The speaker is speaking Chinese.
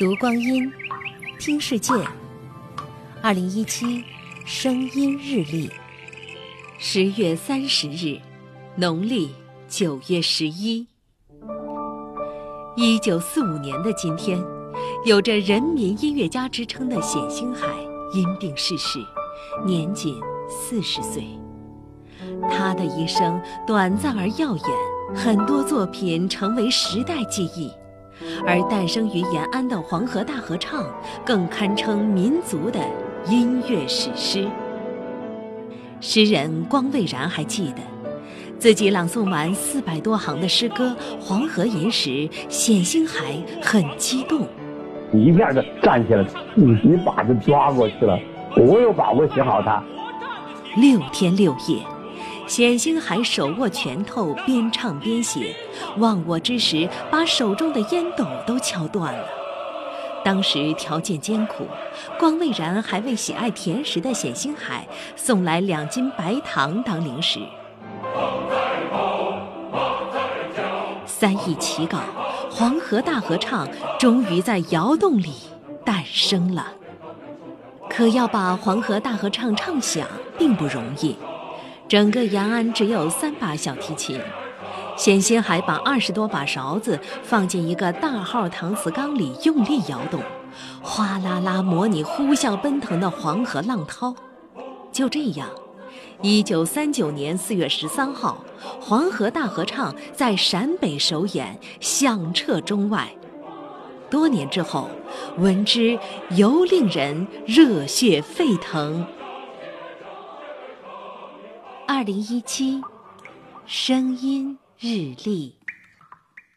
读光阴，听世界。二零一七声音日历，十月三十日，农历九月十一。一九四五年的今天，有着“人民音乐家”之称的冼星海因病逝世，年仅四十岁。他的一生短暂而耀眼，很多作品成为时代记忆。而诞生于延安的黄河大合唱，更堪称民族的音乐史诗。诗人光未然还记得，自己朗诵完四百多行的诗歌《黄河吟》时，冼星海很激动，一下就站起来，自己把就抓过去了。我有把握写好它。六天六夜。冼星海手握拳头，边唱边写，忘我之时，把手中的烟斗都敲断了。当时条件艰苦，光未然还为喜爱甜食的冼星海送来两斤白糖当零食。三易齐稿，黄河大合唱终于在窑洞里诞生了。可要把黄河大合唱唱响，并不容易。整个延安只有三把小提琴，冼星海把二十多把勺子放进一个大号搪瓷缸里，用力摇动，哗啦啦模拟呼啸奔腾的黄河浪涛。就这样，一九三九年四月十三号，黄河大合唱在陕北首演，响彻中外。多年之后，闻之犹令人热血沸腾。二零一七，声音日历。